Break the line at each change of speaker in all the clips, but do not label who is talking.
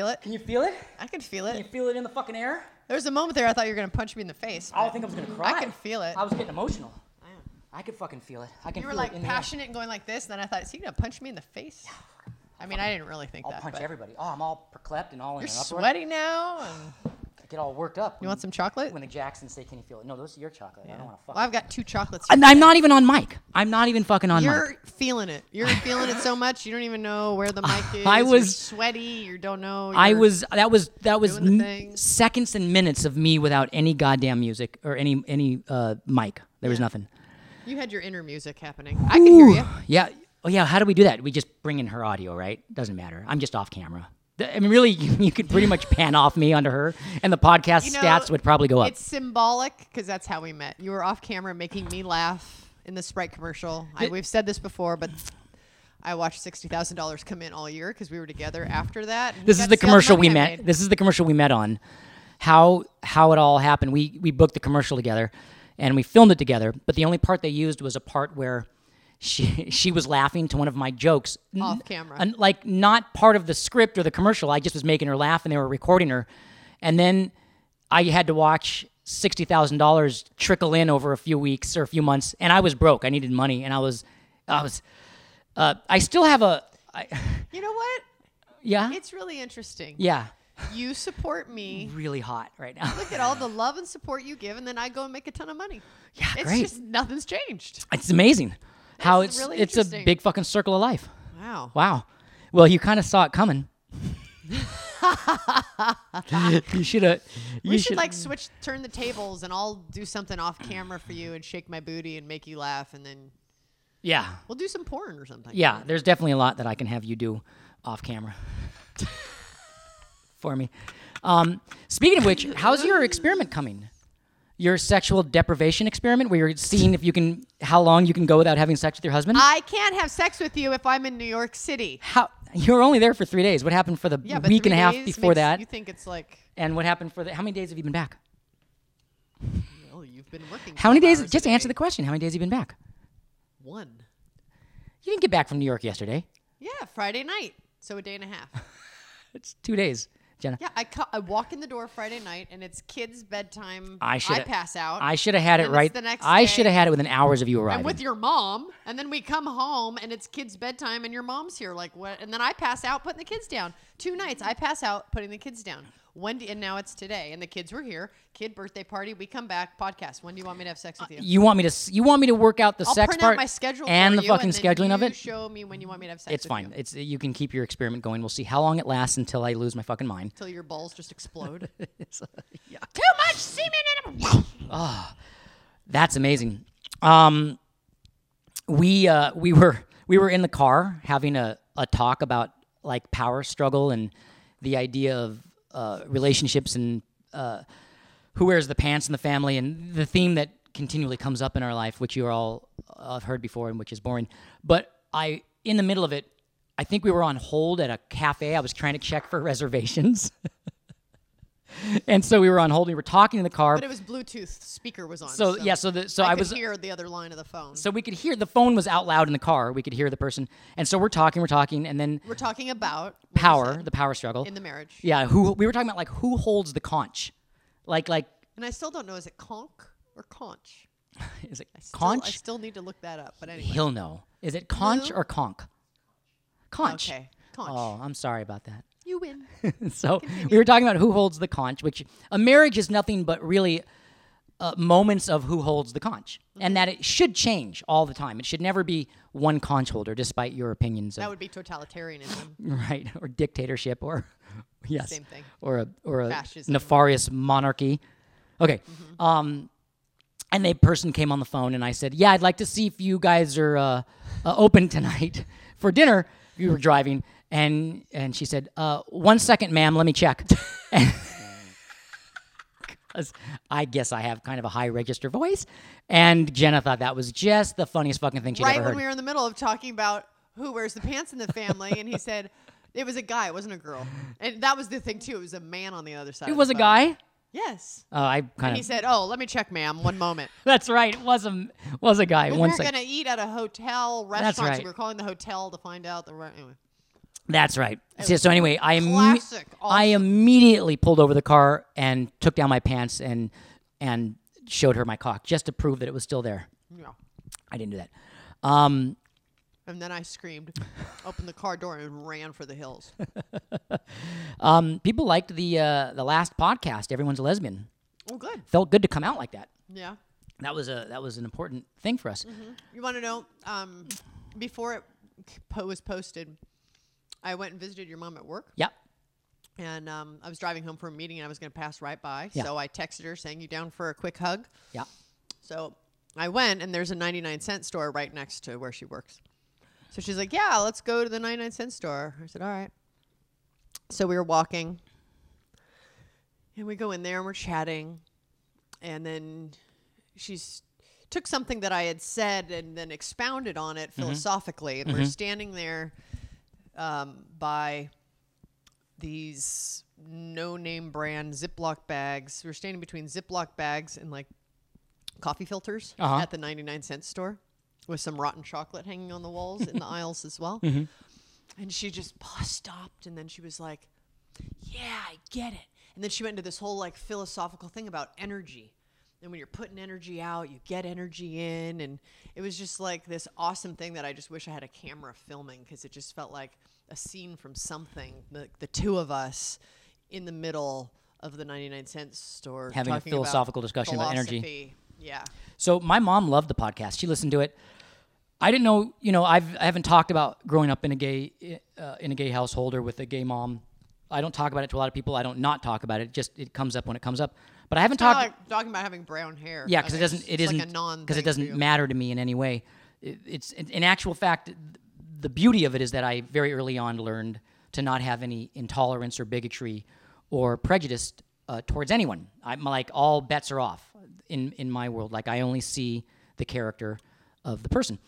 feel it.
Can you feel it?
I can feel it.
Can you feel it in the fucking air?
There was a moment there I thought you were gonna punch me in the face.
I
but
think I was gonna cry.
I can feel it.
I was getting emotional. I could fucking feel it. I can
You were
feel
like
it in
passionate and going like this, and then I thought, is he gonna punch me in the face? I mean, I didn't really think
I'll
that.
punch
but
everybody. Oh, I'm all perclept and all in
You're
an uproar.
sweaty now. And
get all worked up.
you want some chocolate?
When the Jacksons say, "Can you feel it?" No, those are your chocolate. I don't want to fuck.
Well, I've got two chocolates.
I'm, I'm not even on mic. I'm not even fucking on
You're
mic.
feeling it. You're feeling it so much you don't even know where the mic is.
I
You're
was-
sweaty. You don't know.
I
you're-
was that was that was
doing the
m-
thing.
seconds and minutes of me without any goddamn music or any any uh, mic. There was nothing.
You had your inner music happening. I can hear you.
Yeah. Oh yeah. How do we do that? We just bring in her audio, right? Doesn't matter. I'm just off camera. I mean, really, you could pretty much pan off me onto her, and the podcast
You know,
stats would probably go up.
It's symbolic because that's how we met. You were off camera making me laugh in the Sprite commercial. I, we've said this before, but I watched sixty thousand dollars come in all year because we were together after that.
This is the
to see all
commercial we
I
met.
made.
This is the commercial we met on. How how it all happened. We we booked the commercial together, and we filmed it together. But the only part they used was a part where she she was laughing to one of my jokes
Off camera.
and like not part of the script or the commercial. I just was making her laugh, and they were recording her. And then I had to watch sixty thousand dollars trickle in over a few weeks or a few months, and I was broke. I needed money, and I was I was. Uh, I still have a. I,
You know what?
yeah.
It's really interesting.
yeah.
You support me.
really hot right now.
Look at all the love and support you give, and then I go and make a ton of money.
Yeah,
It's
great.
just nothing's changed.
It's amazing how it's
really
it's a big fucking circle of life.
Wow.
Wow. Well, you kind of saw it coming. you should have.
We should like switch, turn the tables, and I'll do something off camera for you and shake my booty and make you laugh, and then
Yeah.
we'll do some porn or something.
Yeah. There's definitely a lot that I can have you do off camera for me. Um, speaking of which, how's your experiment coming? Your sexual deprivation experiment, where you're seeing if you can, how long you can go without having sex with your husband.
I can't have sex with you if I'm in New York City.
how you were only there for three days. What happened for the
Yeah,
week and a half before that?
you think it's like,
and what happened for the? How many days have you been back?
Well, you've been working.
How many days? Just answer the question. How many days have you been back?
one.
You didn't get back from New York yesterday.
Yeah, Friday night, so a day and a half.
It's two days, Jenna.
Yeah, I co- I walk in the door Friday night, and it's kids' bedtime.
I should.
pass out.
I should have had it right.
the next
I should have had it within hours of you arriving.
I'm with your mom, and then we come home, and it's kids' bedtime, and your mom's here. Like what? And then I pass out putting the kids down. Two nights I pass out putting the kids down. When do, and now it's today, and the kids were here. Kid birthday party. We come back. Podcast. When do you want me to have sex with you?
you want me to? You want me to work out the
I'll
sex
print
part
out my schedule
and the
you,
fucking
and
scheduling of it?
Show me when you want me to have sex.
It's fine.
You,
It's you can keep your experiment going. We'll see how long it lasts until I lose my fucking mind.
until your balls just explode.
Uh, yeah.
Too much semen in them.
That's amazing. Um, we uh, we were we were in the car having a, a talk about like power struggle and the idea of uh, relationships and uh, who wears the pants in the family and the theme that continually comes up in our life, which you all uh, have heard before and which is boring. But I, in the middle of it, I think we were on hold at a cafe. I was trying to check for reservations. And so we were on hold. We were talking in the car.
But it was Bluetooth speaker was on.
So, yeah, so the so
I,
I,
could
was
hear the other line of the phone.
so we could hear the phone was out loud in the car. We could hear the person, and so we're talking, we're talking, and then
We're talking about
power, the power struggle.
in the marriage.
yeah, who we were talking about like who holds the conch, like like
And I still don't know is it conch or conch?
is it
Still-
conch?
I still need to look that up. But anyway.
He'll know. Is it conch
No.
or conch? Conch.
Okay. Conch.
Oh, I'm sorry about that.
You win.
so we were talking about who holds the conch, which a marriage is nothing but really uh, moments of who holds the conch,
Mm-hmm.
and that it should change all the time. It should never be one conch holder, despite your opinions. Of,
that would be totalitarianism.
right or dictatorship or yes
Same thing.
or a or a
Fascism.
nefarious monarchy okay um and the person came on the phone and i said yeah i'd like to see if you guys are uh, uh, open tonight for dinner you were driving and and she said uh, one second ma'am let me check 'Cause I guess I have kind of a high register voice, and Jenna thought that was just the funniest fucking thing she'd
right
ever
when we were in the middle of talking about who wears the pants in the family, and he said it was a guy, it wasn't a girl, and that was the thing too. It was a man on the other side.
it
of
was
the
a
phone.
guy.
Yes.
Oh, I kind
he said, "Oh, let me check, ma'am. One moment."
That's right. It was a was a guy.
we
One
were going to eat at a hotel restaurant.
That's right.
So we were calling the hotel to find out the right. Anyway.
That's right. So, so anyway, I
classic,
I immediately pulled over the car and took down my pants and and showed her my cock just to prove that it was still there.
Yeah.
I didn't do that. Um,
And then I screamed, opened the car door, and ran for the hills.
um, people liked the uh, the last podcast. Everyone's a lesbian.
Oh, good.
Felt good to come out like that.
Yeah.
That was a that was an important thing for us.
You want to know? Um, before it po- was posted, I went and visited your mom at work,
Yep.
and um, I was driving home from a meeting, and I was going to pass right by.
Yeah.
So I texted her saying, "You down for a quick hug?"
Yep.
So I went, and there's a 99 cent store right next to where she works. So she's like, "Yeah, let's go to the 99 cent store." I said, "All right." So we were walking, and we go in there and we're chatting, and then she's took something that I had said and then expounded on it philosophically, and we're standing there um, by these no-name brand Ziploc bags. We're standing between Ziploc bags and like coffee filters
Uh-huh.
at the 99 cent store with some rotten chocolate hanging on the walls in the aisles as well.
Mm-hmm.
And she just stopped and then she was like, Yeah, I get it. And then she went into this whole like philosophical thing about energy. And when you're putting energy out, you get energy in. And it was just like this awesome thing that I just wish I had a camera filming because it just felt like a scene from something. The, the two of us in the middle of the 99 cent store
Having a
talking about
philosophical discussion about energy.
Yeah.
So my mom loved the podcast. She listened to it. I didn't know, you know, I've I haven't talked about growing up in a gay uh, in a gay household or with a gay mom. I don't talk about it to a lot of people. I don't not talk about it. Just it comes up when it comes up. But I haven't talked.
like talking about having brown hair.
Yeah, because it doesn't. It isn't
like
because it doesn't matter to me in any way. It, it's in in actual fact, the beauty of it is that I very early on learned to not have any intolerance or bigotry or prejudice uh, towards anyone. I'm like all bets are off in in my world. Like I only see the character of the person.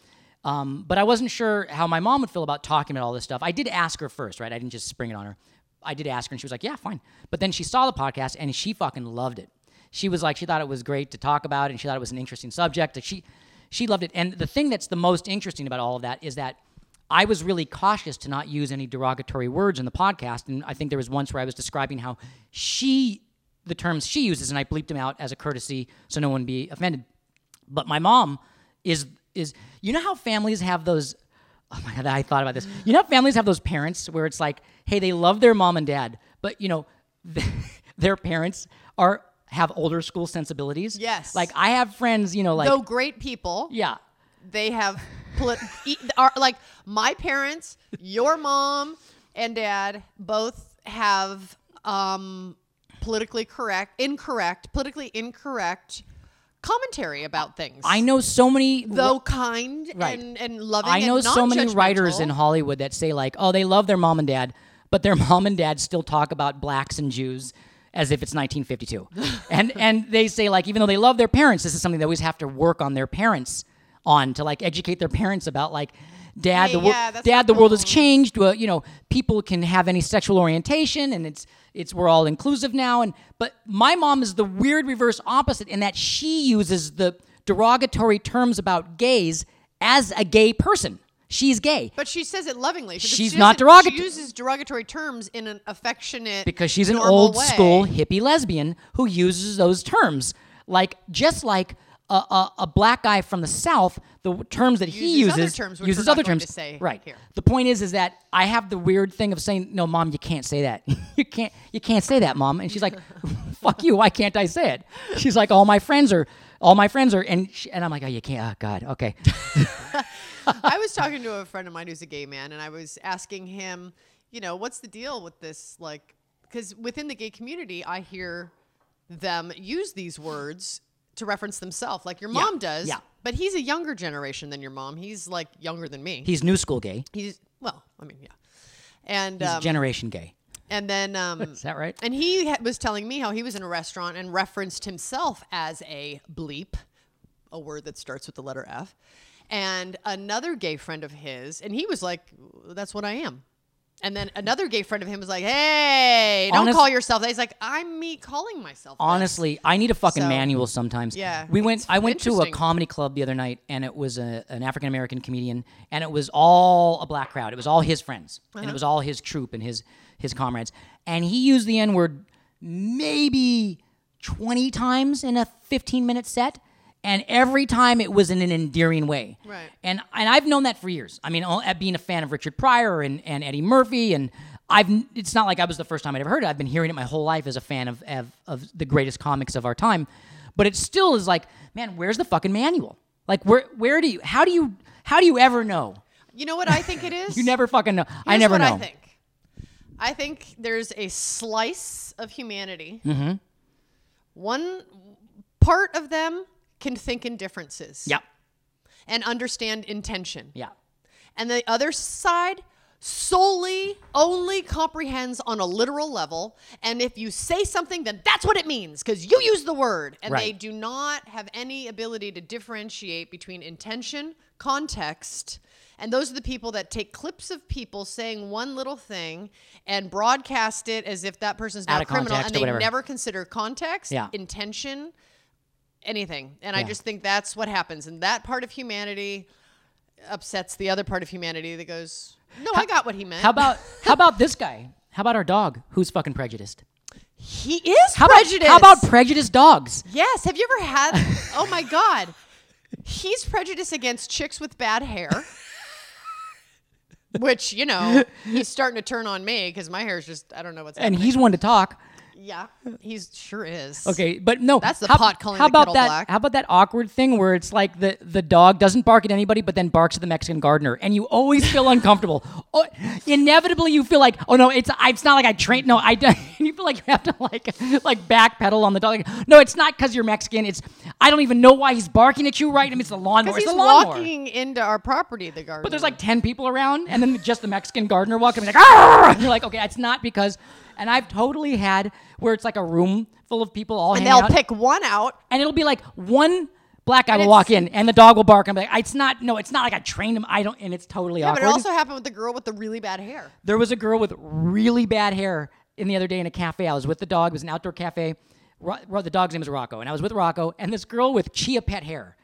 Um, but I wasn't sure how my mom would feel about talking about all this stuff. I did ask her first, right? I didn't just spring it on her. I did ask her, and she was like, "Yeah, fine." But then she saw the podcast, and she fucking loved it. She was like, she thought it was great to talk about, and she thought it was an interesting subject. She, she loved it. And the thing that's the most interesting about all of that is that I was really cautious to not use any derogatory words in the podcast. And I think there was once where I was describing how she, the terms she uses, and I bleeped them out as a courtesy so no one be offended. But my mom is is you know how families have those oh my god I thought about this. You know families have those parents where it's like, hey, they love their mom and dad, but you know, their parents are have older school sensibilities.
Yes.
Like I have friends, you know, like
Though great people,
yeah.
they have polit- are like my parents, your mom and dad both have um, politically correct, incorrect, politically incorrect commentary about things.
I know so many
though kind
Right.
and and loving.
I know so many writers in Hollywood that say like, oh, they love their mom and dad, but their mom and dad still talk about blacks and Jews as if it's 1952, and and they say like, even though they love their parents, this is something they always have to work on their parents on to like educate their parents about like. Dad,
Hey,
the world,
yeah,
dad, the world has changed. Well, you know, people can have any sexual orientation, and it's it's we're all inclusive now. And but my mom is the weird reverse opposite in that she uses the derogatory terms about gays as a gay person. She's gay
But she says it lovingly.
She's
she
not derogatory.
She uses derogatory terms in an affectionate
because she's an old
way.
school hippie lesbian who uses those terms. Like just like a, a, a black guy from the south, the terms that he
Uses other
uses
terms, which
uses other terms.
to say
right.
here.
The point is, is that I have the weird thing of saying, "No, mom, you can't say that. you can't. You can't say that, mom." And she's like, "Fuck you. Why can't I say it?" She's like, "All my friends are." All my friends are, and she, and I'm like, oh, you can't. Oh, God, okay.
I was talking to a friend of mine who's a gay man, and I was asking him, you know, what's the deal with this? Like, because within the gay community, I hear them use these words to reference themselves, like your
Yeah,
mom does.
yeah.
But he's a younger generation than your mom. He's like younger than me.
He's new school gay.
He's well, I mean, yeah. And
He's
um,
generation gay.
and then um,
Is that right?
and he ha- was telling me how he was in a restaurant and referenced himself as a bleep, a word that starts with the letter F. And another gay friend of his, and he was like, "That's what I am." And then another gay friend of him was like, "Hey, don't
Honest-
call yourself that." He's like, "I'm me calling myself." this."
Honestly, I need a fucking
So-
manual sometimes.
Yeah,
we went.
it's
I went to a
interesting.
comedy club the other night, and it was a, an African American comedian, and it was all a black crowd. It was all his friends, and
Uh-huh.
it was all his troop and his his comrades. And he used the N word maybe twenty times in a fifteen minute set, and every time it was in an endearing way.
Right.
And and I've known that for years. I mean, all- being a fan of Richard Pryor and, and Eddie Murphy, and I've it's not like I was the first time I'd ever heard it. I've been hearing it my whole life as a fan of of, of the greatest comics of our time. But it still is like, man, where's the fucking manual? Like, where where do you how do you how do you ever know?
You know what I think it is?
You never fucking know. I
Here's
never
what
know.
I think. I think there's a slice of humanity.
Mm-hmm.
One part of them can think in differences
Yeah,
and understand intention.
yeah.
And the other side solely only comprehends on a literal level. And if you say something, then that's what it means because you use the word. And they do not have any ability to differentiate between intention, context. And those are the people that take clips of people saying one little thing and broadcast it as if that person's not a criminal. And they never consider context,
Yeah.
intention, anything. And I just think that's what happens. And that part of humanity upsets the other part of humanity that goes, "No, I got what he meant."
How about how about this guy? How about our dog who's fucking prejudiced?
he is
How
prejudiced?
about how about prejudiced dogs?
yes? Have you ever had? oh my god, he's prejudiced against chicks with bad hair. Which you know he's starting to turn on me because my hair is just I don't know what's
And
happening.
he's one to talk.
Yeah he's sure is
Okay, but no.
That's the
how,
pot calling
How
the
about
kettle
that?
black.
How about that awkward thing where it's like the the dog doesn't bark at anybody, but then barks at the Mexican gardener, and you always feel uncomfortable. Oh, inevitably, you feel like, oh no, it's it's not like I trained. No, I. don't- You feel like you have to like like backpedal on the dog. Like, no, it's not because you're Mexican. It's I don't even know why he's barking at you. Right? I mean, it's the lawnmower. It's
he's
the lawnmower.
walking into our property the gardener.
But there's like 10 people around, and then just the Mexican gardener walking, like, ah! And you're like, okay, it's not because. And I've totally had where it's like a room full of people all
and they'll
out,
pick one out
and it'll be like one black guy will walk in, and the dog will bark. and I'm like, it's not. No, it's not like I trained him. I don't, and it's totally
Yeah, but it also happened with the girl with the really bad hair.
there was a girl with really bad hair in the other day in a cafe. I was with the dog. It was an outdoor cafe. Ro- Ro- the dog's name is Rocco, and I was with Rocco, and this girl with chia pet hair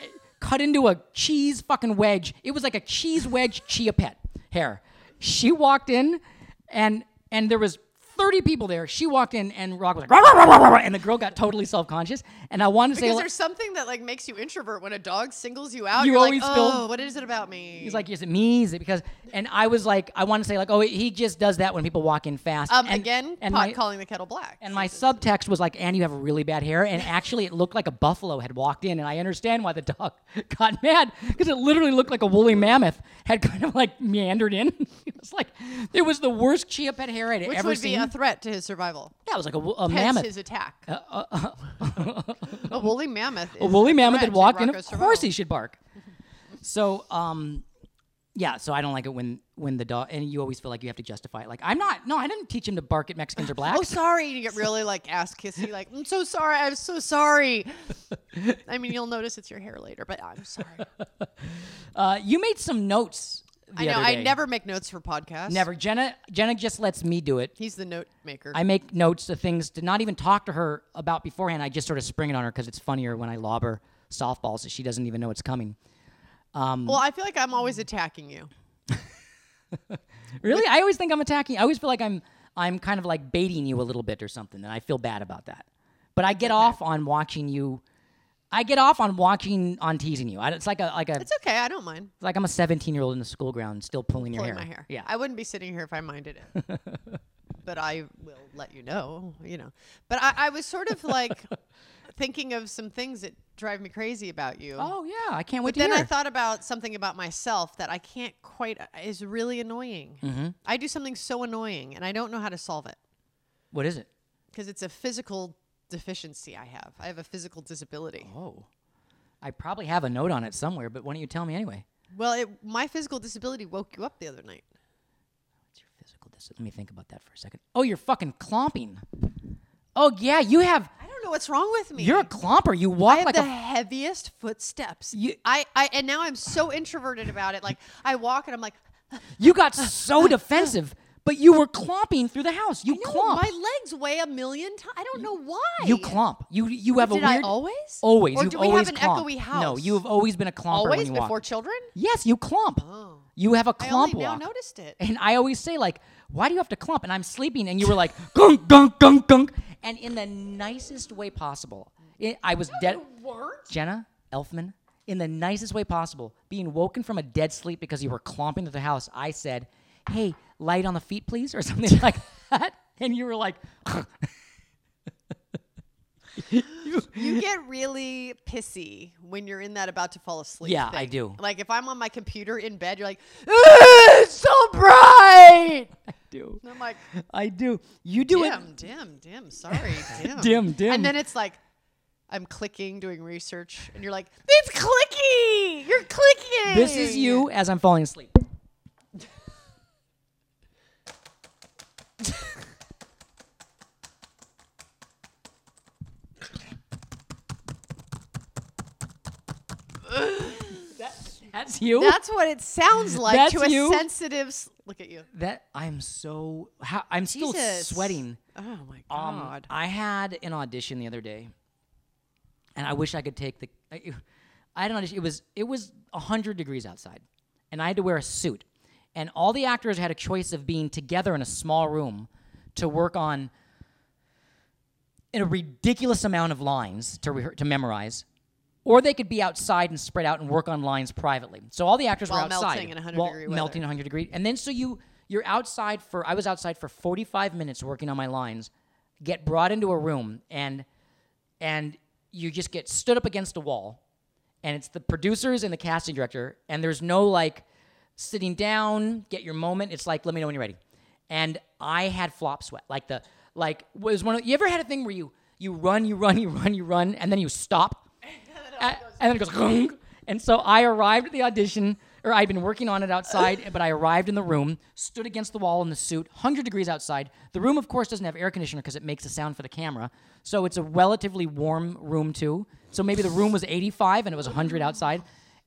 eh, cut into a cheese fucking wedge. It was like a cheese wedge chia pet hair. She walked in, and and there was. 30 people there. She walked in and Rock was like, "Rah, rah, rah, rah, rah," and the girl got totally self conscious. And I wanted to say,
Because
like-
there's something that like makes you introvert when a dog singles you out.
You always
like,
feel-
oh, what is it about me?
He's like, is it me? Is it because? And I was like, I want to say like, oh, he just does that when people walk in fast.
um,
and,
again,
and
pot
my,
calling the kettle black.
and my subtext was like, and you have really bad hair. And actually, it looked like a buffalo had walked in, and I understand why the dog got mad because it literally looked like a woolly mammoth had kind of like meandered in. it was like it was the worst chia pet hair I'd
which
ever
would be a threat to his survival.
yeah, it was like a, a
Hence
mammoth.
his attack. a woolly mammoth.
a woolly mammoth that walked in. Of course,
survival.
he should bark. So, um, yeah. So I don't like it when when the dog and you always feel like you have to justify it. Like I'm not. No, I didn't teach him to bark at Mexicans or blacks.
Oh, sorry. You get really like ass kissy. Like, I'm so sorry. I'm so sorry. I mean, you'll notice it's your hair later, but I'm sorry.
Uh, you made some notes.
I know. I never make notes for podcasts.
never. Jenna Jenna just lets me do it.
He's the note maker.
I make notes of things to not even talk to her about beforehand. I just sort of spring it on her because it's funnier when I lob her softballs that she doesn't even know it's coming.
Um, well, I feel like I'm always attacking you.
Really, I always think I'm attacking. I always feel like I'm I'm kind of like baiting you a little bit or something, and I feel bad about that. But I get off on watching you. I get off on watching on teasing you. I, it's like a like a
It's okay. I don't mind
like I'm a 17 year old in the school ground still pulling your
pulling
hair.
my hair.
Yeah.
I wouldn't be sitting here if I minded it. but I will let you know, you know. But I, I was sort of like thinking of some things that drive me crazy about you.
oh yeah, I can't wait
But then
hear.
I thought about something about myself that I can't quite is really annoying.
Mm-hmm.
I do something so annoying and I don't know how to solve it
what is it?
because it's a physical deficiency I have. I have a physical disability.
Oh, I probably have a note on it somewhere, but why don't you tell me anyway?
Well, it, my physical disability woke you up the other night.
What's your physical dis- Let me think about that for a second. Oh, you're fucking clomping. Oh yeah, you have.
I don't know what's wrong with me.
You're a clomper. You
I
walk
have
like
the heaviest footsteps.
You-
I, I and now I'm so introverted about it. Like I walk and I'm like,
You got so defensive, but you were clomping through the house. You
No,
clomp.
my legs weigh a million times. I don't know why.
you clomp. You you have a
Did
a
I
weird.
always?
Always.
Or
You've
do we
always
have an
clomp.
echoey house?
No, you have always been a clomper when
always
you
before
walk.
children.
Yes, you clump.
Oh.
You have a
I
clump
only now noticed it.
And I always say like, why do you have to clump? And I'm sleeping, and you were like, gunk, gunk, gunk, gunk, and in the nicest way possible. It, I was dead.
weren't.
Jenna Elfman, in the nicest way possible, being woken from a dead sleep because you were clomping to the house. I said, "Hey, light on the feet, please," or something like that, and you were like.
You get really pissy when you're in that about to fall asleep.
Yeah, I do.
Like if I'm on my computer in bed, you're like, "Ah, it's so bright.
I do.
And I'm like,
I do. You do it.
dim, dim, dim. Sorry, dim,
Dim, dim.
And then it's like, I'm clicking, doing research, and you're like, it's clicky. You're clicking.
This is you as I'm falling asleep. That's you.
That's what it sounds like
That's
to a
you?
sensitive. s- Look at you.
that I'm so. How, I'm still
Jesus.
sweating.
Oh my
Um,
god.
I had an audition the other day, and I wish I could take the. I, I had an audition. It was it was hundred degrees outside, and I had to wear a suit, and all the actors had a choice of being together in a small room to work on in a ridiculous amount of lines to rehe to memorize. Or they could be outside and spread out and work on lines privately. So all the actors
While
were outside,
melting in 100
while
degree weather.
melting in 100 degree, and then so you you're outside for I was outside for 45 minutes working on my lines, get brought into a room and and you just get stood up against a wall, and it's the producers and the casting director, and there's no like sitting down, get your moment. It's like let me know when you're ready, and I had flop sweat, like the like was one. Of, you ever had a thing where you you run, you run, you run, you run, and then you stop, and, and then it goes, "Gung." and so I arrived at the audition, or I'd been working on it outside, but I arrived in the room, stood against the wall in the suit, 100 degrees outside. The room, of course, doesn't have air conditioner because it makes a sound for the camera, so it's a relatively warm room too. So maybe the room was 85 and it was 100 outside,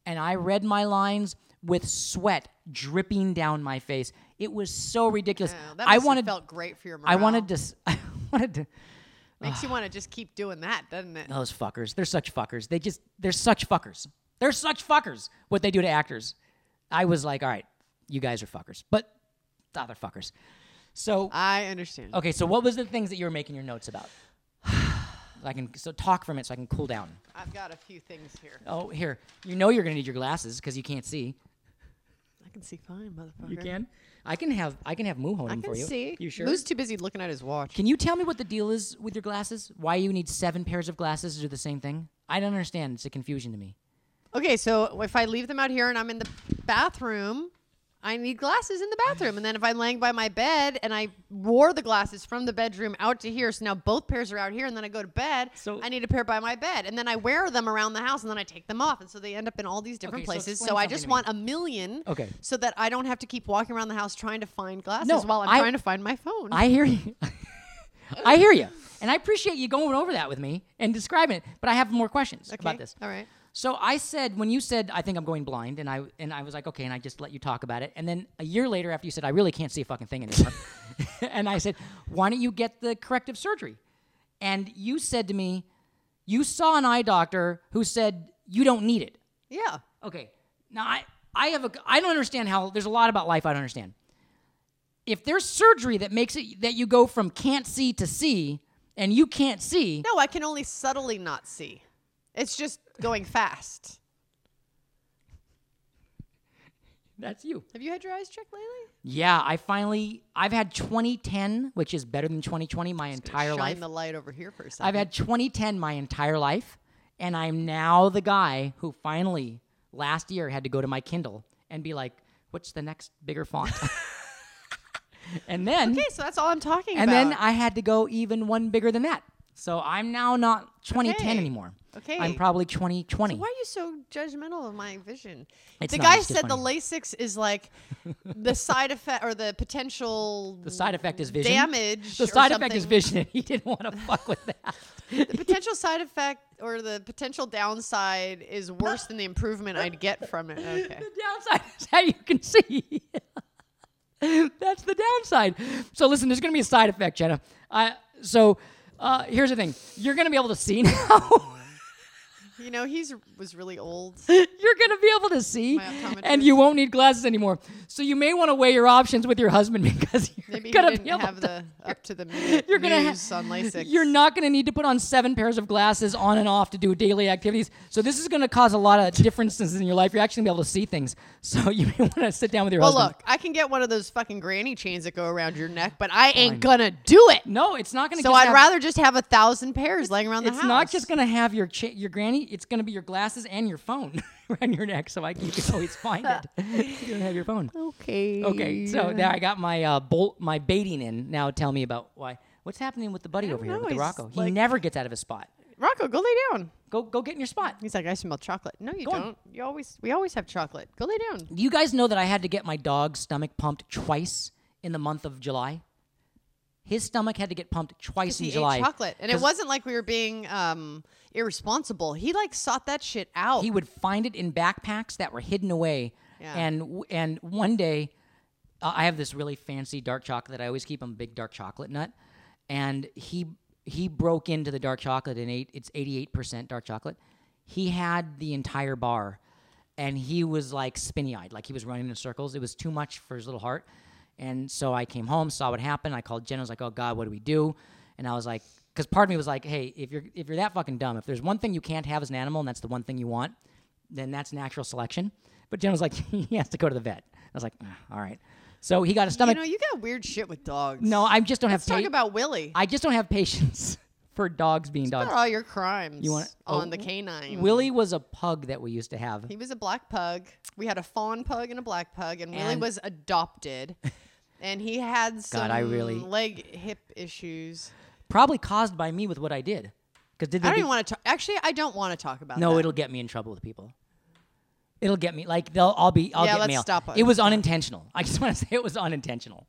and I read my lines with sweat dripping down my face. It was so ridiculous.
Yeah, that
I
must have
wanted,
felt great for your morale.
I wanted to, I wanted to.
Makes you want to just keep doing that, doesn't it?
Those fuckers. They're such fuckers. They just they're such fuckers. They're such fuckers. What they do to actors. I was like, all right, you guys are fuckers, but the other fuckers. So
I understand.
okay, so what was the things that you were making your notes about? I can so talk from it so I can cool down.
I've got a few things here.
Oh, here. You know you're gonna need your glasses because you can't see.
I can see fine, motherfucker.
You can. I can have I can have Moo hold
I can
for you.
see.
You sure?
Moo's too busy looking at his watch.
Can you tell me what the deal is with your glasses? Why you need seven pairs of glasses to do the same thing? I don't understand. It's a confusion to me.
Okay, so if I leave them out here and I'm in the bathroom, I need glasses in the bathroom. And then if I'm laying by my bed and I wore the glasses from the bedroom out to here, so now both pairs are out here, and then I go to bed,
So-
I need a pair by my bed. And then I wear them around the house and then I take them off. And so they end up in all these different
Okay,
places. So,
explain
I just want a million
Okay.
so that I don't have to keep walking around the house trying to find glasses
No,
while I'm
I-
trying to find my phone.
I hear you. I hear you. And I appreciate you going over that with me and describing it, but I have more questions
okay.
about this.
All right.
So I said when you said I think I'm going blind and I and I was like okay and I just let you talk about it and then a year later after you said I really can't see a fucking thing anymore and I said why don't you get the corrective surgery and you said to me you saw an eye doctor who said you don't need it
Yeah.
Okay. Now I I have a I don't understand how there's a lot about life I don't understand. If there's surgery that makes it that you go from can't see to see and you can't see,
No, I can only subtly not see. It's just going fast.
that's you.
Have you had your eyes checked lately?
Yeah, I finally I've had 2010, which is better than 2020 my entire
Shine
life.
the light over here for a second.
I've had 2010 my entire life, and I'm now the guy who finally last year had to go to my Kindle and be like, "What's the next bigger font?" and then
Okay, so that's all I'm talking about.
and
about.
then I had to go even one bigger than that. So I'm now not 2010
Okay.
anymore.
Okay.
I'm probably 2020.
Why are you so judgmental of my vision?
It's
the
not,
guy said the
funny.
LASIK is like the side effect or the potential
the side effect is vision.
damage.
The side effect is vision. He didn't want to fuck with that.
The potential side effect or the potential downside is worse than the improvement I'd get from it. Okay.
The downside is how you can see. That's the downside. So listen, there's going to be a side effect, Jenna. I so uh, here's the thing: you're to be able to see now.
You know, he's was really old.
you're going to be able to see, and you won't need glasses anymore. So you may want to weigh your options with your husband because you're
Maybe
going to
didn't
be able
have
to.
the up to the minute
You're gonna ha-
on LASIK.
You're not going to need to put on seven pairs of glasses on and off to do daily activities. So this is going to cause a lot of differences in your life. You're actually going to be able to see things. So you may want to sit down with your
Well,
husband.
look, I can get one of those fucking granny chains that go around your neck, but I ain't gonna do it.
No, it's not going to.
So I'd rather just have a thousand pairs laying around the
It's
house.
not just going to have your cha- your granny. It's going to be your glasses and your phone around your neck, so I you can always find it. you don't have your phone.
okay.
Okay, so now I got my uh, bolt my baiting in. Now tell me about why. What's happening with the buddy over here with the
he's
Rocco? He
like-
never gets out of his spot.
Rocco, go lay down.
Go go get in your spot.
He's like, I smell chocolate. No, you
Go on.
don't. You always, we always have chocolate. Go lay down.
Do you guys know that I had to get my dog's stomach pumped twice in the month of July? His stomach had to get pumped twice in
He
July.
ate chocolate, and it wasn't like we were being um, irresponsible. He like sought that shit out.
He would find it in backpacks that were hidden away.
Yeah.
And and one day, uh, I have this really fancy dark chocolate that I always keep. I'm a big dark chocolate nut, and he he broke into the dark chocolate and ate. It's 88% dark chocolate. He had the entire bar, and he was like spinny eyed, like he was running in circles. It was too much for his little heart. And so I came home, saw what happened. I called Jen. I was like, "Oh God, what do we do?" And I was like, because part of me was like, "Hey, if you're if you're that fucking dumb, if there's one thing you can't have as an animal, and that's the one thing you want, then that's natural selection." But Jen was like, "He has to go to the vet." I was like, "Ah, "All right." So he got a stomach.
you know, you got weird shit with dogs.
no, I just don't
Let's
have.
talk
pa-
about Willie.
I just don't have patience for dogs being
About
dogs.
all your crimes
You want
on the canine.
Willie was a pug that we used to have.
He was a black pug. We had a fawn pug and a black pug, and, Willie was adopted. and he had some
God, I really-
leg hip issues.
Probably caused by me with what I did. Because did
I don't
do-
even want to talk. Actually, I don't want to talk about that.
No,
that.
it'll get me in trouble with people. It'll get me like they'll. I'll be. I'll
Yeah,
get
let's
mail.
stop
It was unintentional. I just want to say it was unintentional.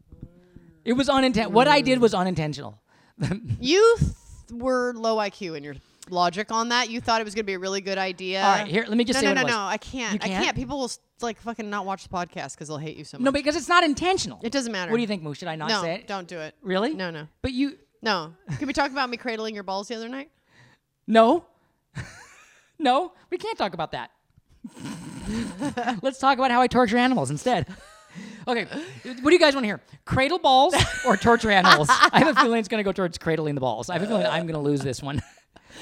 It was unintentional. What I did was unintentional.
You th- were low IQ in your logic on that. You thought it was going to be a really good idea.
All right, here. Let me just
no,
say
no, no, no. I can't.
You
I
can't?
can't. People will like fucking not watch the podcast because they'll hate you so much.
No, because it's not intentional.
it doesn't matter.
What do you think, Moo? Should I not
No,
say it?
don't do it.
Really?
No, no,
But you.
no. Can we talk about me cradling your balls the other night?
No. no, we can't talk about that. Let's talk about how I torture animals instead. Okay, what do you guys want to hear? Cradle balls or torture animals? I have a feeling it's going to go towards cradling the balls. I have a feeling I'm going to lose this one.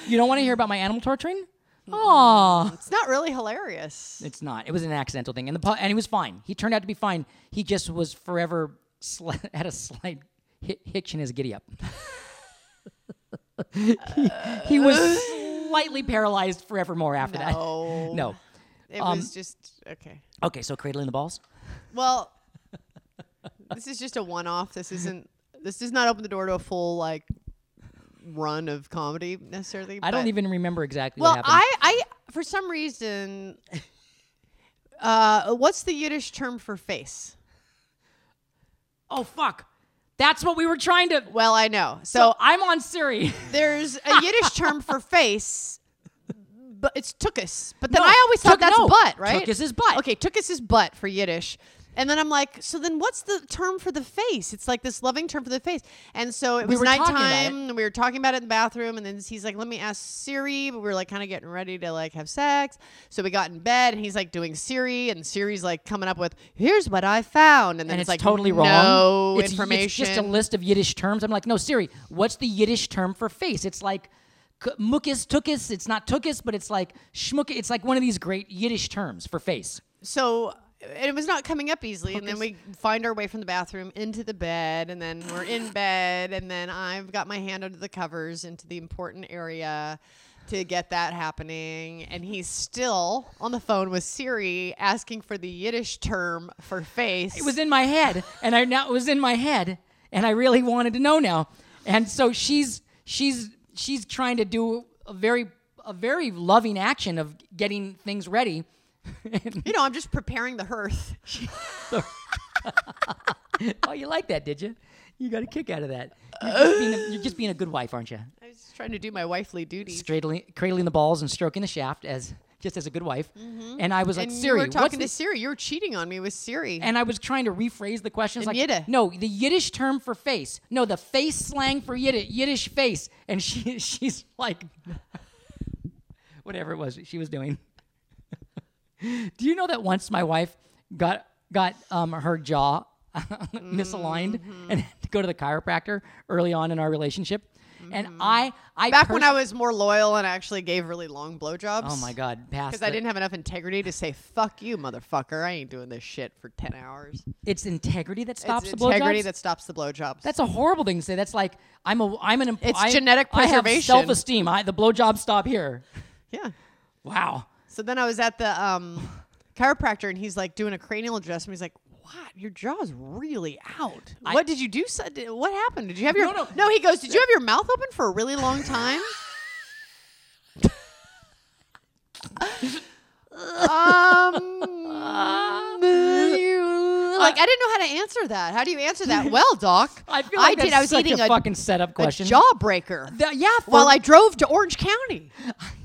You don't want to hear about my animal torturing? Aw.
It's not really hilarious.
It's not. It was an accidental thing, and the pu- and he was fine. He turned out to be fine. He just was forever sli- had a slight hi- hitch in his giddy up. he, he was slightly paralyzed forevermore after that.
No.
No.
It
Um,
was just okay.
Okay, so cradling the balls.
Well, this is just a one-off. This isn't. This does not open the door to a full like run of comedy necessarily.
I don't even remember exactly
Well,
what happened.
I, I, for some reason, uh, what's the Yiddish term for face?
oh fuck, that's what we were trying to.
Well, I know.
So
So
I'm on Siri.
there's a Yiddish term for face, but it's tukus. But then
No,
I always thought
tuk-
that's
no,
butt, right?
tukus is butt.
Okay, tukus is butt for Yiddish. And then I'm like, so then what's the term for the face? It's like this loving term for the face. And so it
We
was nighttime, and we were talking about it in the bathroom. And then he's like, let me ask Siri. But we were like kind of getting ready to like have sex. So we got in bed, and he's like doing Siri, and Siri's like coming up with, here's what I found. And then
and
it's,
it's,
like
totally wrong.
No
it's,
information.
It's just a list of Yiddish terms. I'm like, no, Siri, what's the Yiddish term for face? It's like mukis, tukis. It's not tukis, but it's like shmuk. It's like one of these great Yiddish terms for face.
so and it was not coming up easily and then we find our way from the bathroom into the bed and then we're in bed and then i've got my hand under the covers into the important area to get that happening and he's still on the phone with siri asking for the yiddish term for face
It was in my head, and I now it was in my head, and I really wanted to know now. And so she's she's she's trying to do a very a very loving action of getting things ready.
You know, I'm just preparing the hearth.
oh, you like that, did you? You got a kick out of that. You're just being a, you're just being a good wife, aren't you?
I was just trying to do my wifely duty.
Cradling, cradling the balls and stroking the shaft as just as a good wife. And I was like,
Mm-hmm. and
Siri,
you were talking
the,
to Siri. You were cheating on me with Siri.
and I was trying to rephrase the questions
In
like,
Yiddish.
no, the Yiddish term for face. No, the face slang for Yiddish, Yiddish face. And she, she's like, whatever it was she was doing. Do you know that once my wife got got um, her jaw misaligned
Mm-hmm.
and had to go to the chiropractor early on in our relationship? And I, I
Mm-hmm. Back when I was more loyal and actually gave really long blowjobs.
oh my god,
Because I didn't have enough integrity to say "fuck you, motherfucker." I ain't doing this shit for ten hours.
it's integrity that stops the blowjobs.
it's
the
integrity
blowjobs?
that stops the blowjobs.
That's a horrible thing to say. That's like I'm a I'm an.
It's
I-
genetic
I have
preservation.
self esteem. I the blowjobs stop here.
yeah.
Wow.
So then I was at the um, chiropractor and he's like doing a cranial adjustment. And he's like, "What? Your jaw's really out.
I-
what did you do? So- did- What happened? Did you have your
No, no.
He goes, "Did you have your mouth open for a really long time?" um, like I didn't know how to answer that. How do you answer that? Well, doc,
I feel like
did. I was
such
eating
a,
a,
fucking setup
a
question.
jawbreaker
Th- yeah. For,
while I drove to Orange County.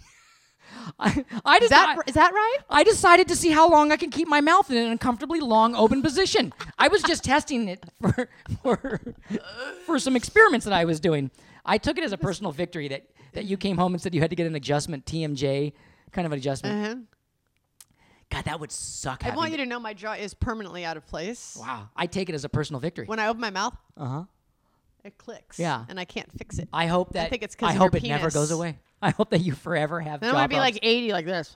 I, I
Is
just
that
I,
is that right?
I decided to see how long I can keep my mouth in an uncomfortably long open position. I was just testing it for for for some experiments that I was doing. I took it as a personal victory that that you came home and said you had to get an adjustment, TMJ kind of an adjustment.
Uh-huh.
God, that would suck.
I want you to know my jaw is permanently out of place.
Wow, I take it as a personal victory.
When I open my mouth,
Uh huh.
it clicks.
Yeah.
And I can't fix it.
I hope that.
I think it's 'cause
I hope it never goes away. I hope that you forever have.
then I'm
jaw
gonna be
problems.
like 80 like this.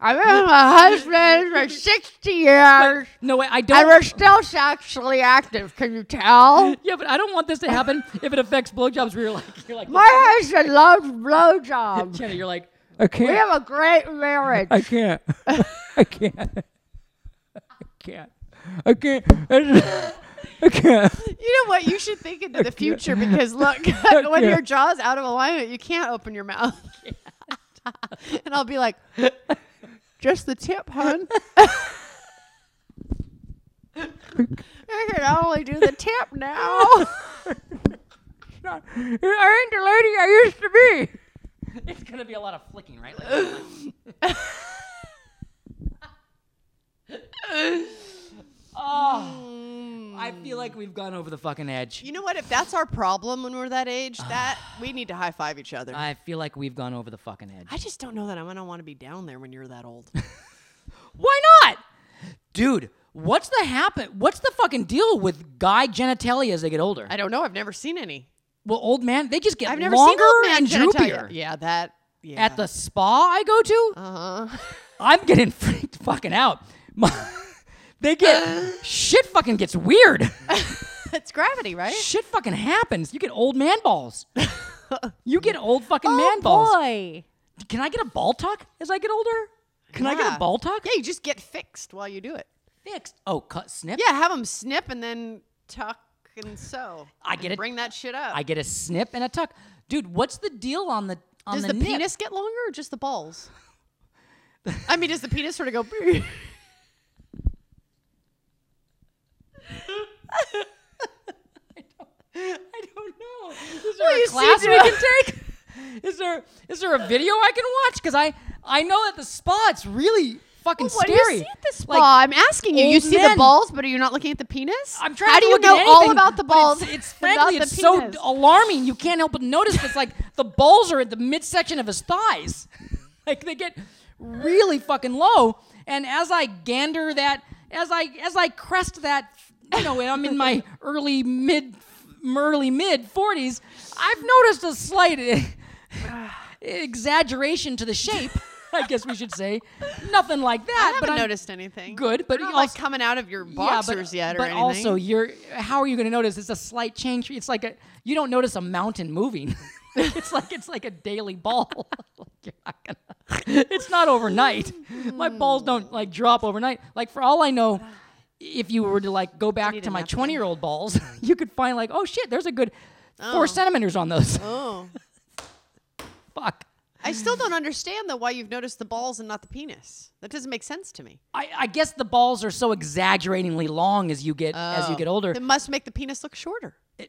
I've been with my husband for 60 years.
no way. I don't.
And we're still sexually active. Can you tell?
yeah, but I don't want this to happen if it affects blowjobs. Where you're like, you're like,
My husband loves blowjobs.
Jenna, you're like, I can't.
We have a great marriage.
I can't. I can't. I can't. I can't. I can't.
You know what? You should think into the future because look, when
can't.
your jaw's out of alignment, you can't open your mouth. and I'll be like, just the tip, hun. I can only do the tip now.
I ain't the lady I used to be. It's gonna be a lot of flicking, right? Like- oh, I feel like we've gone over the fucking edge.
You know what? If that's our problem when we're that age, that we need to high five each other. I,
I feel like we've gone over the fucking edge.
I just don't know that I'm gonna want to be down there when you're that old.
Why not? Dude, what's the happen? What's the fucking deal with guy genitalia as they get older?
I don't know. I've never seen any.
well, old man, they just get
I've never
longer
seen old man
and
genitalia.
droopier.
Yeah, that. Yeah.
At the spa I go to,
uh huh.
I'm getting freaked fucking out. My- they get uh. shit fucking gets weird.
it's gravity, right?
shit fucking happens. You get old man balls. you get old fucking
Oh,
man balls.
boy.
Can I get a ball tuck as I get older? Can I get
Yeah.
a ball tuck?
Yeah, you just get fixed while you do it.
Fixed. Oh, cut snip.
Yeah, have them snip and then tuck and sew.
I get
and
it.
Bring that shit up.
I get a snip and a tuck. Dude, what's the deal on the on
does
the,
the,
nip?
penis get longer or just the balls? I mean, does the penis sort of go?
I don't know. Is there
you
a class we can take? Is there is there a video I can watch? Because I I know that the spot's really fucking
what
scary.
do you see at the spa?
Like,
I'm asking you. You see
men-
the balls, but are you not looking at the penis?
I'm trying
How
to
do you know
at
all about the balls?
It's, it's frankly it's so
penis?
alarming. You can't help but notice it's like the balls are at the midsection of his thighs. like they get really fucking low. And as I gander that, as I as I crest that, you know, I'm in my early mid early mid 40s, I've noticed a slight exaggeration to the shape. I guess we should say nothing like that.
I haven't
but I'm
noticed anything.
good, but
Not
you
like coming out of your boxers
yeah,
yet
but,
or
but
anything.
also you're how are you going to notice it's a slight change it's like a you don't notice a mountain moving it's like it's like a daily ball Like, you're not gonna- it's not overnight my balls don't like drop overnight like for all i know if you were to like go back to my 20 year old balls you could find like oh shit there's a good
Oh.
four centimeters on those
oh,
fuck?
I still don't understand though why you've noticed the balls and not the penis. That doesn't make sense to me.
I, I guess the balls are so exaggeratingly long as you get as you oh. get older.
It must make the penis look shorter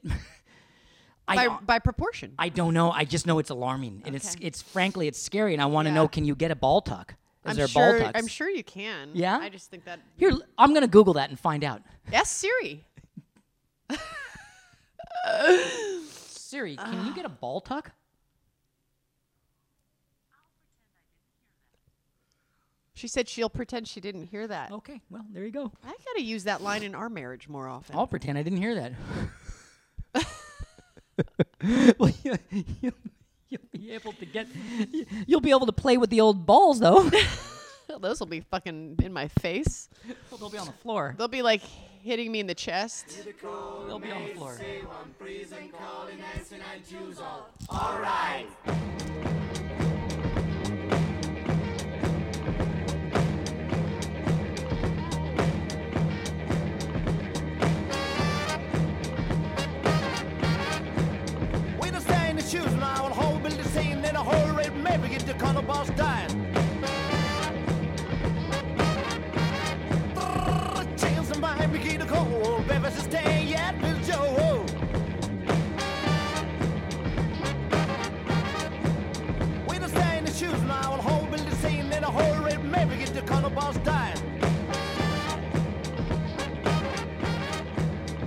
I,
by by proportion.
I don't know. I just know it's alarming, and it's it's frankly it's scary, and I want to
Yeah.
know: Can you get a ball tuck? Is
I'm
there
sure.
ball?
I'm sure you can.
Yeah?
I just think that.
Here, l- I'm gonna Google that and find out.
Yes, Siri.
Siri, can you get a ball tuck?
She said she'll pretend she didn't hear that.
Okay, well there you go.
I gotta use that line in our marriage more often.
I'll pretend I didn't hear that. well, you, you, you'll be able to get. you- You'll be able to play with the old balls, though.
Those will be fucking in my face.
They'll be on the floor.
They'll be like hitting me in the chest.
They'll be on the floor.
Scene in a map, we get the color boss dying. Chance we get a cold, baby, stay yet, Bill Joe. We don't stay in the shoes now, a whole building scene in a map, we get the color boss dying.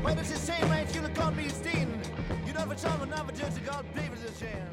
When it's the same man, you look on me, Steen. You know, for some, another judge, God, David is a shame.